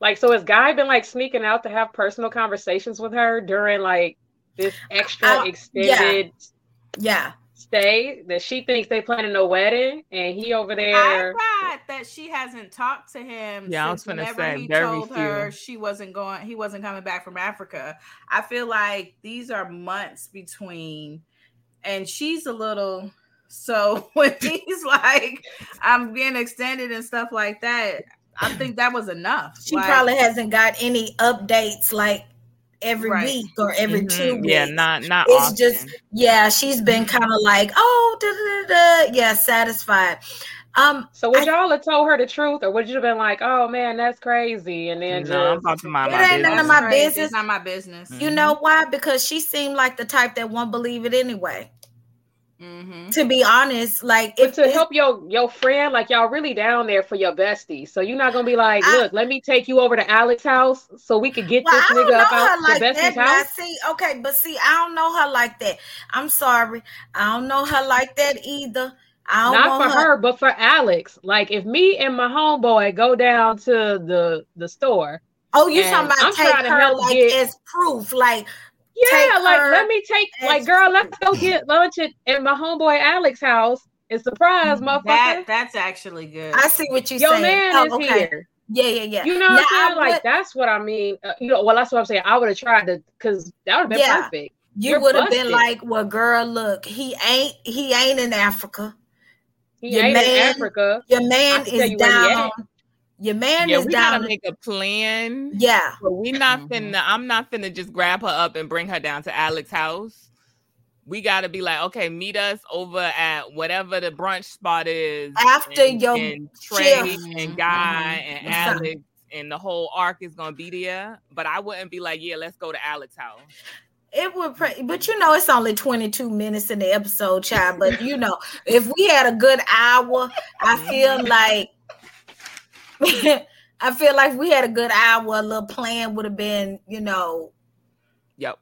Like, so has Guy been like sneaking out to have personal conversations with her during like this extra uh, I- extended Yeah. stay that she thinks they planning a wedding and he over there? I there? read that she hasn't talked to him Yeah, I was since finna whenever say, he very told her she wasn't going he wasn't coming back from Africa. I feel like these are months between and she's a little so when he's like I'm being extended and stuff like that, I think that was enough. She Like, probably hasn't got any updates like every Right. week or every Mhm. two weeks. Yeah, not not it's often. just yeah, she's been kind of like, oh, da, da, da, da. yeah, satisfied. Um, So would y'all have told her the truth, or would you have been like, "Oh man, that's crazy," and then No, I'm just about to It my ain't none of business. my business. It's not my business. You know why? Because she seemed like the type that won't believe it anyway. Mm-hmm. To be honest, like But if to help your your friend, like y'all really down there for your bestie. So you're not gonna be like, look, let me take you over to Alex's house so we could get Well, this I don't nigga know up her out like your that. bestie's Now, house. see, okay, but see, I don't know her like that. I'm sorry, I don't know her like that either. I don't Not for her, but for Alex. Like if me and my homeboy go down to the the store. Oh, you and talking about I'm take trying to her help like get- as proof, like Yeah, take like her let me take like girl, let's go get lunch at, at my homeboy Alex's house and surprise, motherfucker. That that's actually good. I see what you Your saying. man Oh, is okay. here. Yeah, yeah, yeah. You know Now, what I I'm saying? Like that's what I mean. Uh, you know, well, that's what I'm saying. I would have tried to, because that would have been Yeah. perfect. You would have been like, "Well, girl, look, he ain't he ain't in Africa. he your ain't in man- Africa. Your man I can tell is you where he at. down. Your man yeah, is we down. gotta make a plan. yeah, But we not finna. I'm not finna just grab her up and bring her down to Alex's house. We gotta be like, okay, meet us over at whatever the brunch spot is. After and, your and Trey shift. and Guy Mhm. and That's fine. Alex and the whole arc is gonna be there. But I wouldn't be like, yeah, let's go to Alex's house. it would. Pre- but you know, it's only twenty two minutes in the episode, child. But you know, if we had a good hour, I feel like. I feel like we had a good hour. A little plan would have been, you know, Yep.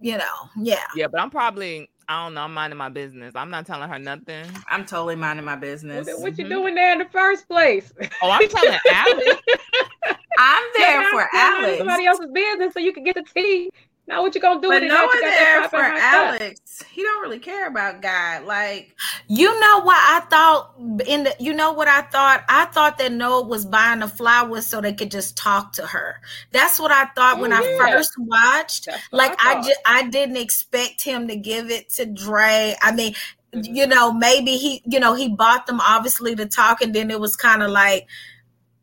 you know, yeah. Yeah, but I'm probably. I don't know. I'm minding my business. I'm not telling her nothing. I'm totally minding my business. What, what you Mm-hmm. doing there in the first place? Oh, I'm telling Alex. I'm there Yeah, for I'm telling Alex. Somebody else's business so you can get the tea. Now what you gonna do But with it? now Noah you got that there for in my? Alex. He don't really care about God. Like You know what I thought in the you know what I thought? I thought that Noah was buying the flowers so they could just talk to her. That's what I thought when Oh, I first watched. Like I I thought. just I didn't expect him to give it to Dre. I mean, you know, maybe he, you know, he bought them obviously to talk, and then it was kind of like,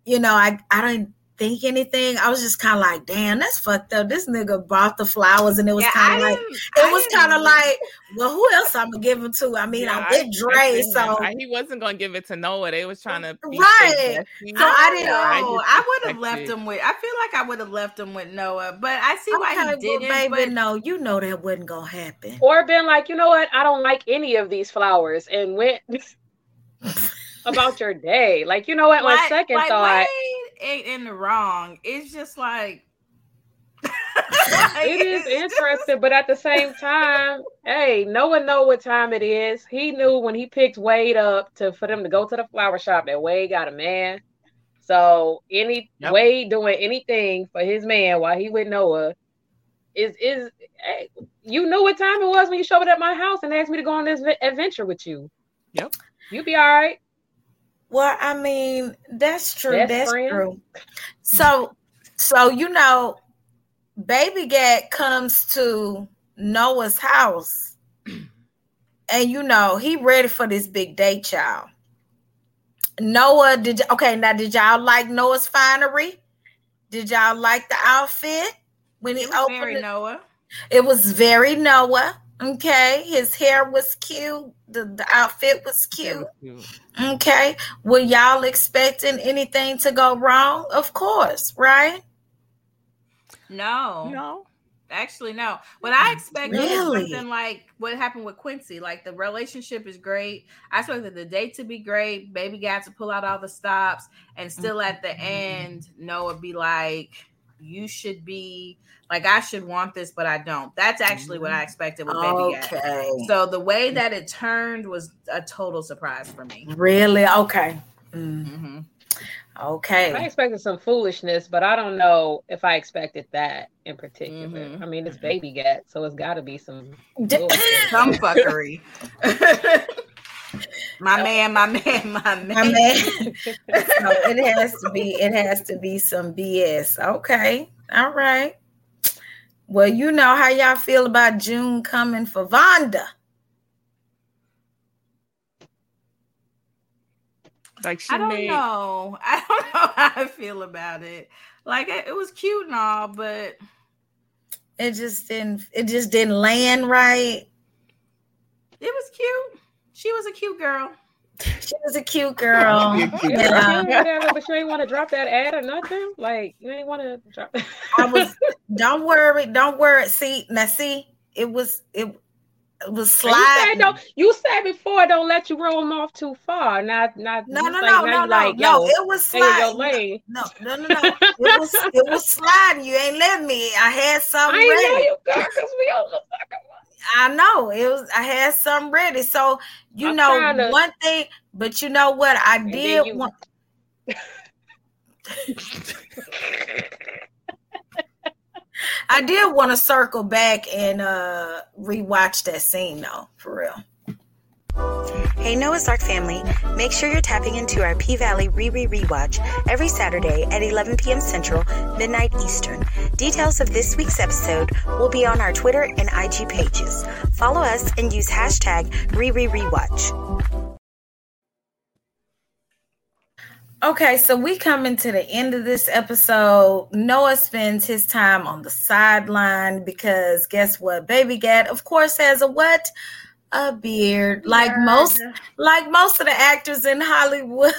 you know, I I didn't think anything. I was just kind of like, damn, that's fucked up. This nigga bought the flowers, and it was Yeah, kind of like it I was kind of like, well, who else I'm gonna give it to? I mean, Yeah, I'm I- with Dre, seen so him. He wasn't gonna give it to Noah. They was trying to be Right. So I I didn't- know. I I, would have left him with. I feel like I would have left him with Noah, but I see why he didn't. baby, but no, you know that wasn't gonna happen. Or been like, you know what? I don't like any of these flowers, and went about your day. Like, you know what? On like, second like thought, Wade ain't in the wrong. It's just like it is interesting, but at the same time, hey, no one know what time it is. He knew when he picked Wade up to for them to go to the flower shop that Wade got a man. So any Yep. Wade doing anything for his man while he with Noah is is hey, you knew what time it was when you showed up at my house and asked me to go on this vi- adventure with you. Yep. You be all right. Well, I mean, that's true. Best that's friend? true. So, so you know, Baby Gat comes to Noah's house, and you know he ready for this big day, child. Noah, did y- okay? Now, did y'all like Noah's finery? Did y'all like the outfit when he it was opened very it? Noah. It was very Noah. Okay, his hair was cute. The, the outfit was cute. Okay. Were y'all expecting anything to go wrong? Of course, right? No, No. Actually, no. But I expected Really? something like what happened with Quincy. Like the relationship is great. I expected the date to be great. Baby Gat to pull out all the stops, and still at the end, Noah be like, "You should be like I should want this, but I don't." That's actually what I expected with Baby Gat. Okay. So the way that it turned was a total surprise for me. Really? Okay. Mm. Mm-hmm. Okay. I expected some foolishness, but I don't know if I expected that in particular. Mm-hmm. I mean, it's baby gat, so it's got to be some Some fuckery. my man, my man, my man. My man. so it has to be. It has to be some BS. Okay. All right. Well, you know how y'all feel about June coming for Vonda. Like she I don't made know. I don't know how I feel about it. Like it, it was cute and all, but It just didn't. It just didn't land right. it was cute. She was a cute girl. She was a cute girl. Yeah. Yeah. whatever, but you ain't want to drop that ad or nothing. Like you ain't want to drop. I was. Don't worry. Don't worry. See now. See it was. It, it was You said don't. You said before don't let you roll them off too far. Not not. No, no, like, no, no, no, like, no. It was stay sliding. No, no, no, no. It was it was sliding. You ain't let me. I had something I ain't know ready. you girl, 'cause we on the I know it was. I had some ready. So you I'm know to- one thing, but you know what I then did you- want. I did want to circle back and uh rewatch that scene though, for real. Hey Noah's Arc family, make sure you're tapping into our P Valley ReRe Rewatch every Saturday at 11 p.m. Central, midnight Eastern. Details of this week's episode will be on our Twitter and IG pages. Follow us and use hashtag ReRe Rewatch. Okay, so we coming to the end of this episode. Noah spends his time on the sideline because guess what? Baby Gat, of course, has a what? A beard. Like most like most of the actors in Hollywood.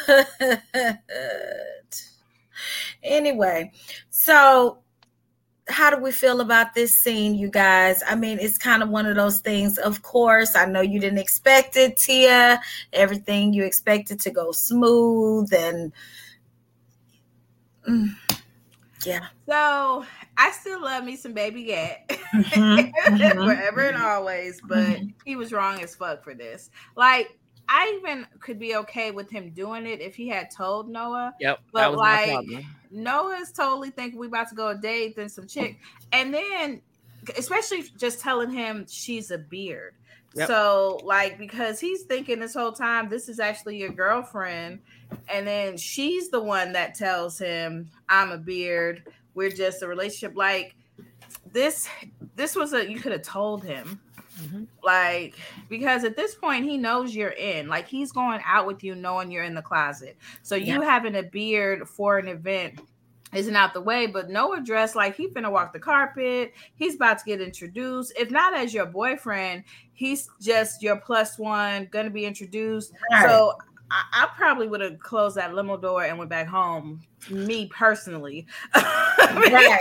anyway, so how do we feel about this scene, you guys? I mean, it's kind of one of those things. Of course, I know you didn't expect it, Tia. Everything you expected to go smooth and Mm, yeah. So I still love me some baby gat. Mhm, mhm. Forever and always, but he was wrong as fuck for this. Like I even could be okay with him doing it if he had told Noah. Yep, But that was like problem. Noah's totally thinking we about to go a date, then some chick, and then especially just telling him she's a beard. Yep. So like because he's thinking this whole time this is actually your girlfriend, and then she's the one that tells him I'm a beard. We're just a relationship. Like this, this was a you could have told him. Mm-hmm. Like because at this point he knows you're in. Like he's going out with you knowing you're in the closet. So you having a beard for an event isn't out the way but no address. like he finna walk the carpet. He's about to get introduced. If not as your boyfriend he's just your plus one gonna be introduced. Right. so I, I probably would have closed that limo door and went back home me personally Right,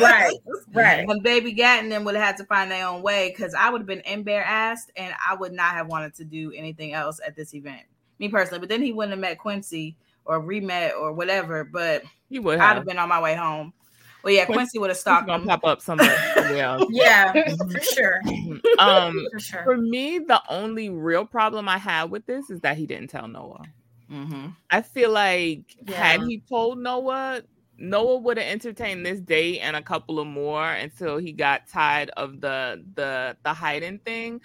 right, right. and baby Gat and them would have had to find their own way because I would have been embarrassed and I would not have wanted to do anything else at this event. Me personally, but then he wouldn't have met Quincy or re-met or whatever. But he would I'd have. have been on my way home. Well, yeah, Quincy- Quincy would have stopped. gonna pop up somewhere. somewhere else. Yeah, for sure. um For sure. for me the only real problem i had with this is that he didn't tell noah Mm-hmm. i feel like had he told noah noah would have entertained this date and a couple of more until he got tired of the the the hiding thing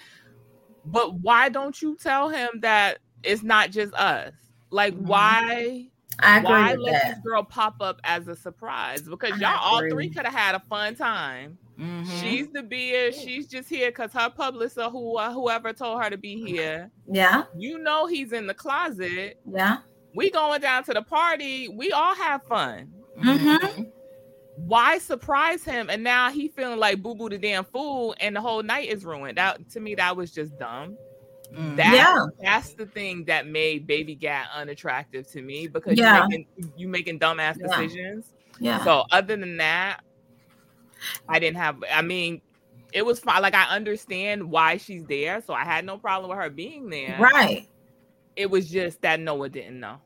but why don't you tell him that it's not just us like why I agree why with let that. this girl pop up as a surprise because I y'all all three could have had a fun time Mm-hmm. She's the beard. She's just here because her publicist, who uh, whoever told her to be here. Yeah, You know he's in the closet. yeah. We going down to the party. We all have fun. Mm-hmm. Why surprise him? And now he feeling like boo boo the damn fool, and the whole night is ruined. That to me, that was just dumb. That, Yeah. that's the thing that made Baby Gat unattractive to me because Yeah. you making you making dumbass Yeah. decisions. Yeah. So other than that, I didn't have. I mean, it was fine. Like I understand why she's there, so I had no problem with her being there. Right. It was just that Noah didn't know.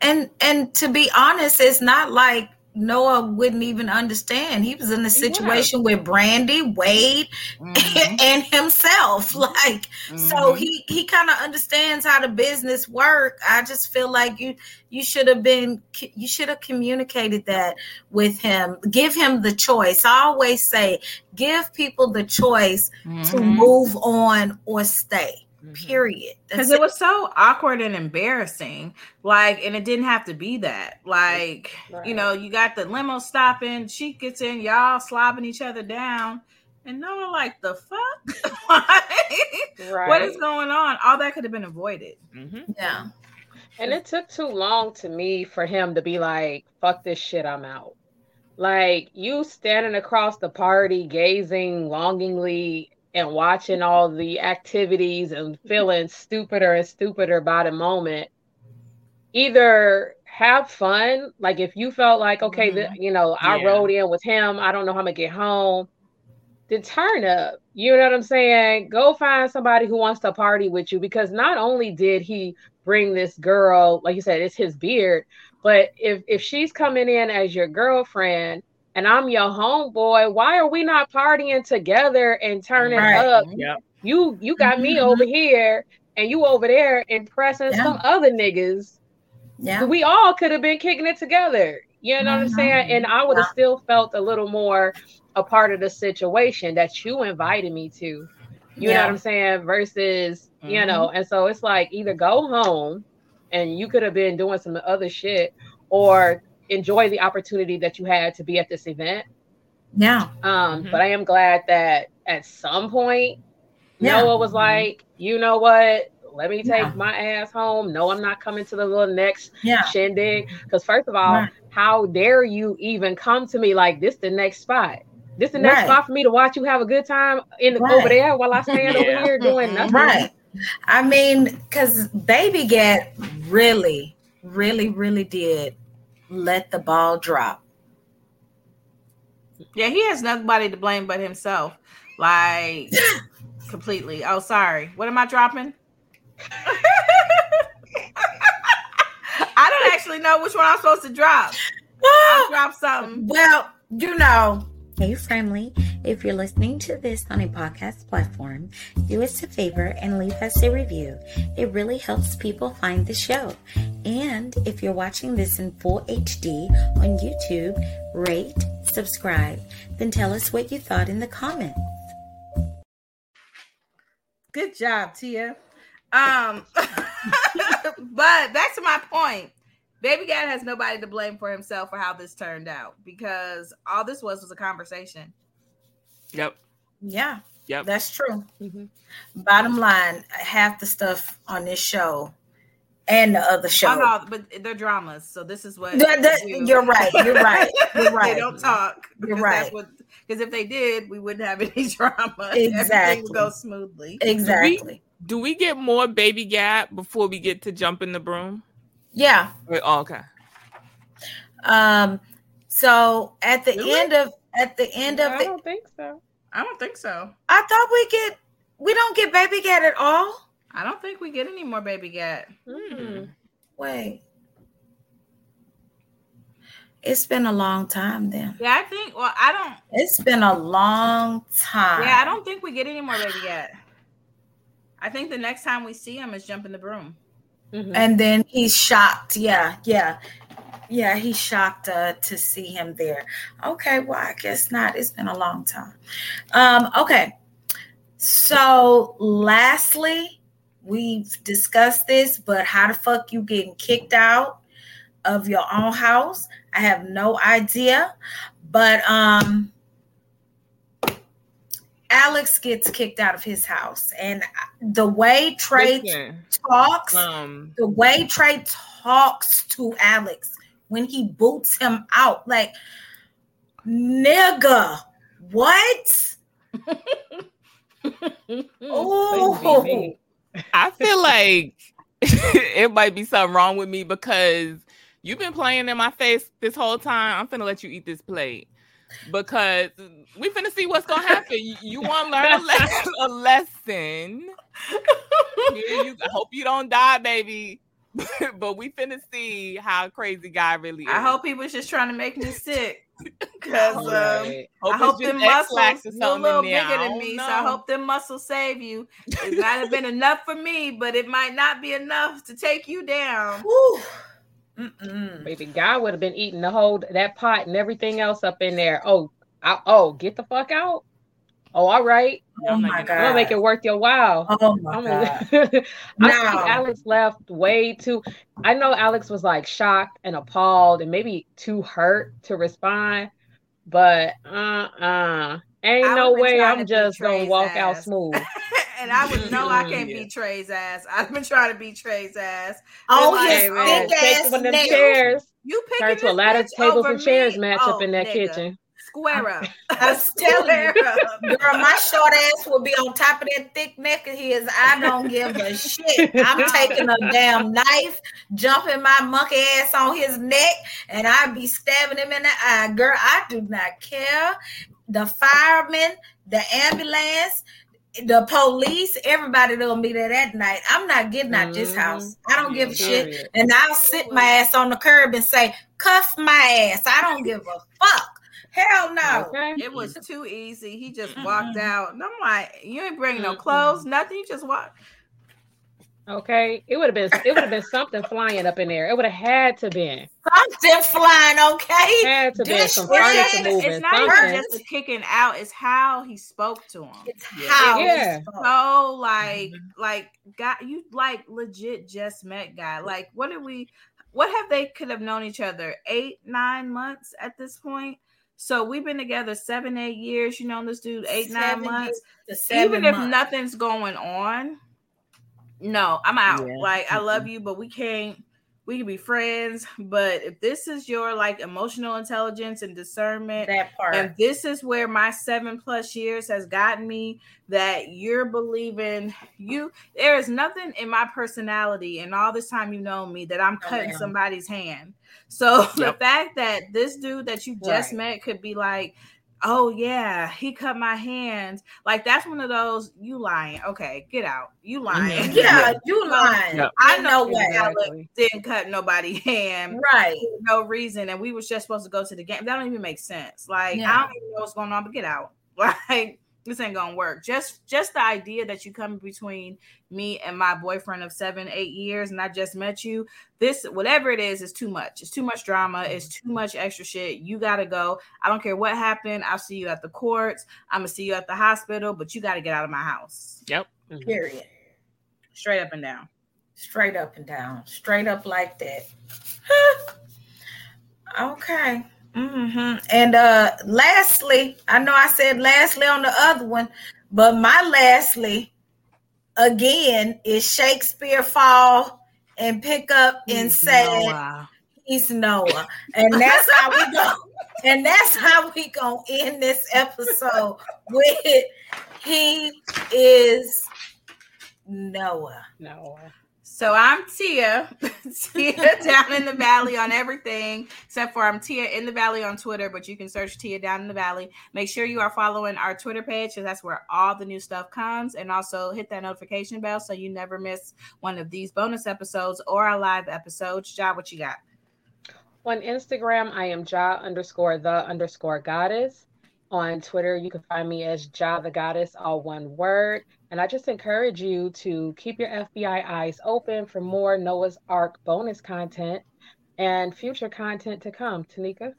And and to be honest, it's not like Noah wouldn't even understand. He was in a situation with Brandy, Wade, and himself. Like, so Mhm. he he kind of understands how the business work. I just feel like you you should have been you should have communicated that with him. Give him the choice. I always say, give people the choice to Mhm. move on or stay. Mm-hmm. Period. because That's it was so awkward and embarrassing like and it didn't have to be that like you know you got the limo stopping she gets in y'all slobbing each other down and no one like the fuck? Like, what is going on? All that could have been avoided. Mm-hmm. Yeah. And it took too long to me for him to be like, fuck this shit, I'm out. Like, you standing across the party, gazing longingly and watching all the activities and feeling stupider and stupider by the moment. Either have fun, like if you felt like, okay, the, mm-hmm. you know, I Yeah. rode in with him, I don't know how I'm gonna get home. Then turn up. You know what I'm saying? Go find somebody who wants to party with you because not only did he bring this girl, like you said, it's his beard, but if if she's coming in as your girlfriend and I'm your homeboy, why are we not partying together and turning Right. up? Yep. You you got me Mhm. over here and you over there impressing Yeah. some other niggas. Yeah. We all could have been kicking it together. You know what I'm Mhm. saying? And I would have Yeah. still felt a little more a part of the situation that you invited me to. You know what I'm saying? Versus, you Mhm. know, and so it's like either go home and you could have been doing some other shit or enjoy the opportunity that you had to be at this event. Yeah. Um, but I am glad that at some point Yeah. Noah was like, you know what? Let me take Yeah. my ass home. No, I'm not coming to the little next Yeah. shindig. Because first of all, Right. how dare you even come to me like this the next spot? This the next Right. spot for me to watch you have a good time in the, Right. over there while I stand over here doing nothing. Right. I mean, because Baby Gat really, really, really did let the ball drop. yeah he has nobody to blame but himself. Like completely. Oh sorry. What am I dropping? I don't actually know which one I'm supposed to drop. I'll ah! drop something. Well, you know, Hey, friendly. If you're listening to this on a podcast platform, do us a favor and leave us a review. It really helps people find the show. And if you're watching this in full HD on YouTube, rate, subscribe, then tell us what you thought in the comments. Good job, Tia. Um, but back to my point. Baby Gat has nobody to blame for himself for how this turned out because all this was was a conversation. Yep. yeah, Yep. that's true. Mm-hmm. Bottom line, half the stuff on this show and the other show. Oh, no, but they're dramas, so this is what That- that- they you're right. You're right. You're right. they don't talk. You're right. Because if they did, we wouldn't have any drama. Everything Exactly. would go smoothly. Exactly. Do we get more baby gat before we get to jump in the broom? Yeah. Wait, oh, okay. Um. So at the Really? end of at the end of I don't think so. I don't think so. I thought we get we don't get baby gat at all. I don't think we get any more baby gat. Mm. Wait. It's been a long time then. Yeah, I think. Well, I don't. It's been a long time. Yeah, I don't think we get any more baby gat. I think the next time we see him is jumping the broom. Mhm. And then he's shocked. Yeah, yeah. Yeah, he's shocked uh, to see him there. Okay, well, I guess not. It's been a long time. Um, okay. So lastly, we've discussed this, but how the fuck you getting kicked out of your own house? I have no idea. But um Alex gets kicked out of his house. And the way Trey Listen, talks, um, the way Trey talks to Alex when he boots him out, like, nigga, what? oh, I feel like it might be something wrong with me because you've been playing in my face this whole time. I'm gonna let you eat this plate. Because we finna see what's gonna happen. You, you want to learn a, le- a lesson. You, I hope you don't die, baby. but we finna see how crazy guy really is. I hope he was just trying to make me sick. Because um, Right. Hope I hope them muscles you're a little there. bigger than me. So I hope them muscles save you. It might have been enough for me, but it might not be enough to take you down. Baby, guy would have been eating the whole that pot and everything else up in there. Oh, I, oh, get the fuck out. Oh, all right. Oh my God. I'm gonna make it worth your while. Oh my I'm God. gonna- I think Now- Alex left way too. I know Alex was like shocked and appalled and maybe too hurt to respond, but uh uh ain't I no way I'm just gonna Trey's walk out smooth. And I would know I can't Yeah. beat Trey's ass. I've been trying to beat Trey's ass. Oh, Been his Hey, man, thick take ass one of them chairs, You picking turn to a this ladder of tables and chairs me? match Oh, up in that nigga. kitchen. Square up. I was telling you, girl, my short ass will be on top of that thick neck of his. I don't give a shit. I'm taking a damn knife, jumping my monkey ass on his neck, and I be stabbing him in the eye. Girl, I do not care. The firemen, the ambulance, the police, everybody gonna be there that night. I'm not getting out this mm-hmm. house. I don't give a shit. Period. And I'll sit my ass on the curb and say, cuff my ass. I don't give a fuck. Hell no. Okay. It was too easy. He just walked out. And I'm like, you ain't bringing no clothes, nothing. You just walk. Okay, it would have been it would have been something flying up in there. It would have had to been Something flying, okay? had to been some furniture moving. It's not something. even just kicking out, it's how he spoke to him. It's how Yeah. So like like got you like legit just met guy. Like what did we what have they could have known each other? Eight, nine months at this point. So we've been together seven, eight years. You know this dude eight, nine Seven months. Even if months. nothing's going on, no, I'm out. Yeah. Like I love you, but we can't. We can be friends, but if this is your like emotional intelligence and discernment, that part. and this is where my seven plus years has gotten me that you're believing you there is nothing in my personality and all this time you know me that i'm cutting somebody's hand so the fact that this dude that you just Right. met could be like oh yeah he cut my hand like that's one of those you lying okay get out you lying yeah, you lying. Yep. i know no way. Alex Exactly. didn't cut nobody hand Right. for no reason and we was just supposed to go to the game. That don't even make sense. Like Yeah. I don't even know what's going on, but get out. Like this ain't gonna work. Just just the idea that you come between me and my boyfriend of seven, eight years, and I just met you. This whatever it is is too much. It's too much drama. Mm-hmm. It's too much extra shit. You gotta go. I don't care what happened. I'll see you at the courts. I'm gonna see you at the hospital, but you gotta get out of my house. Yep. Mm-hmm. Period. Straight up and down. Straight up and down. Straight up like that. okay. Hmm And uh lastly, I know I said lastly on the other one, but my lastly again is Shakespeare fall and pick up and say Noah. he's Noah. And that's how we go. And that's how we gonna end this episode with he is Noah. No. So I'm Tia, Tia down in the valley on everything, except for I'm Tia in the valley on Twitter, but you can search Tia down in the valley. Make sure you are following our Twitter page because that's where all the new stuff comes, and also hit that notification bell so you never miss one of these bonus episodes or our live episodes. Jaa, what you got? On Instagram, I am Jaa underscore the underscore goddess. On Twitter, you can find me as Jaa the goddess, all one word. And I just encourage you to keep your FBI eyes open for more Noah's Arc bonus content and future content to come. Tanika?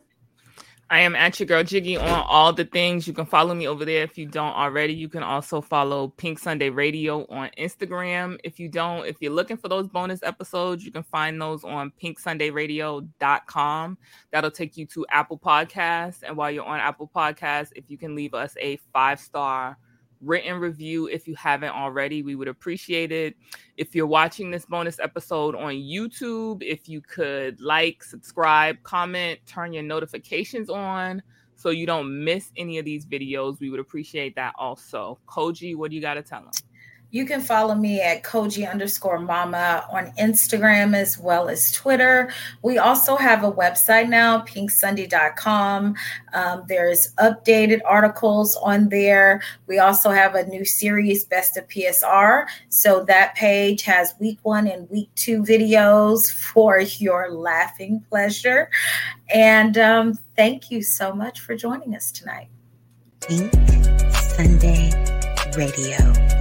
I am at your girl Jiggy on all the things. You can follow me over there if you don't already. You can also follow Pink Sunday Radio on Instagram. If you don't, if you're looking for those bonus episodes, you can find those on pinksundayradio.com. That'll take you to Apple Podcasts. And while you're on Apple Podcasts, if you can leave us a five star written review if you haven't already. We would appreciate it. If you're watching this bonus episode on YouTube, if you could like, subscribe, comment, turn your notifications on so you don't miss any of these videos, we would appreciate that also. Kogi, what do you got to tell them? You can follow me at Kogi underscore mama on Instagram as well as Twitter. We also have a website now, pinksunday.com. Um, there's updated articles on there. We also have a new series, Best of PSR. So that page has week one and week two videos for your laughing pleasure. And um, thank you so much for joining us tonight. Pink Sunday Radio.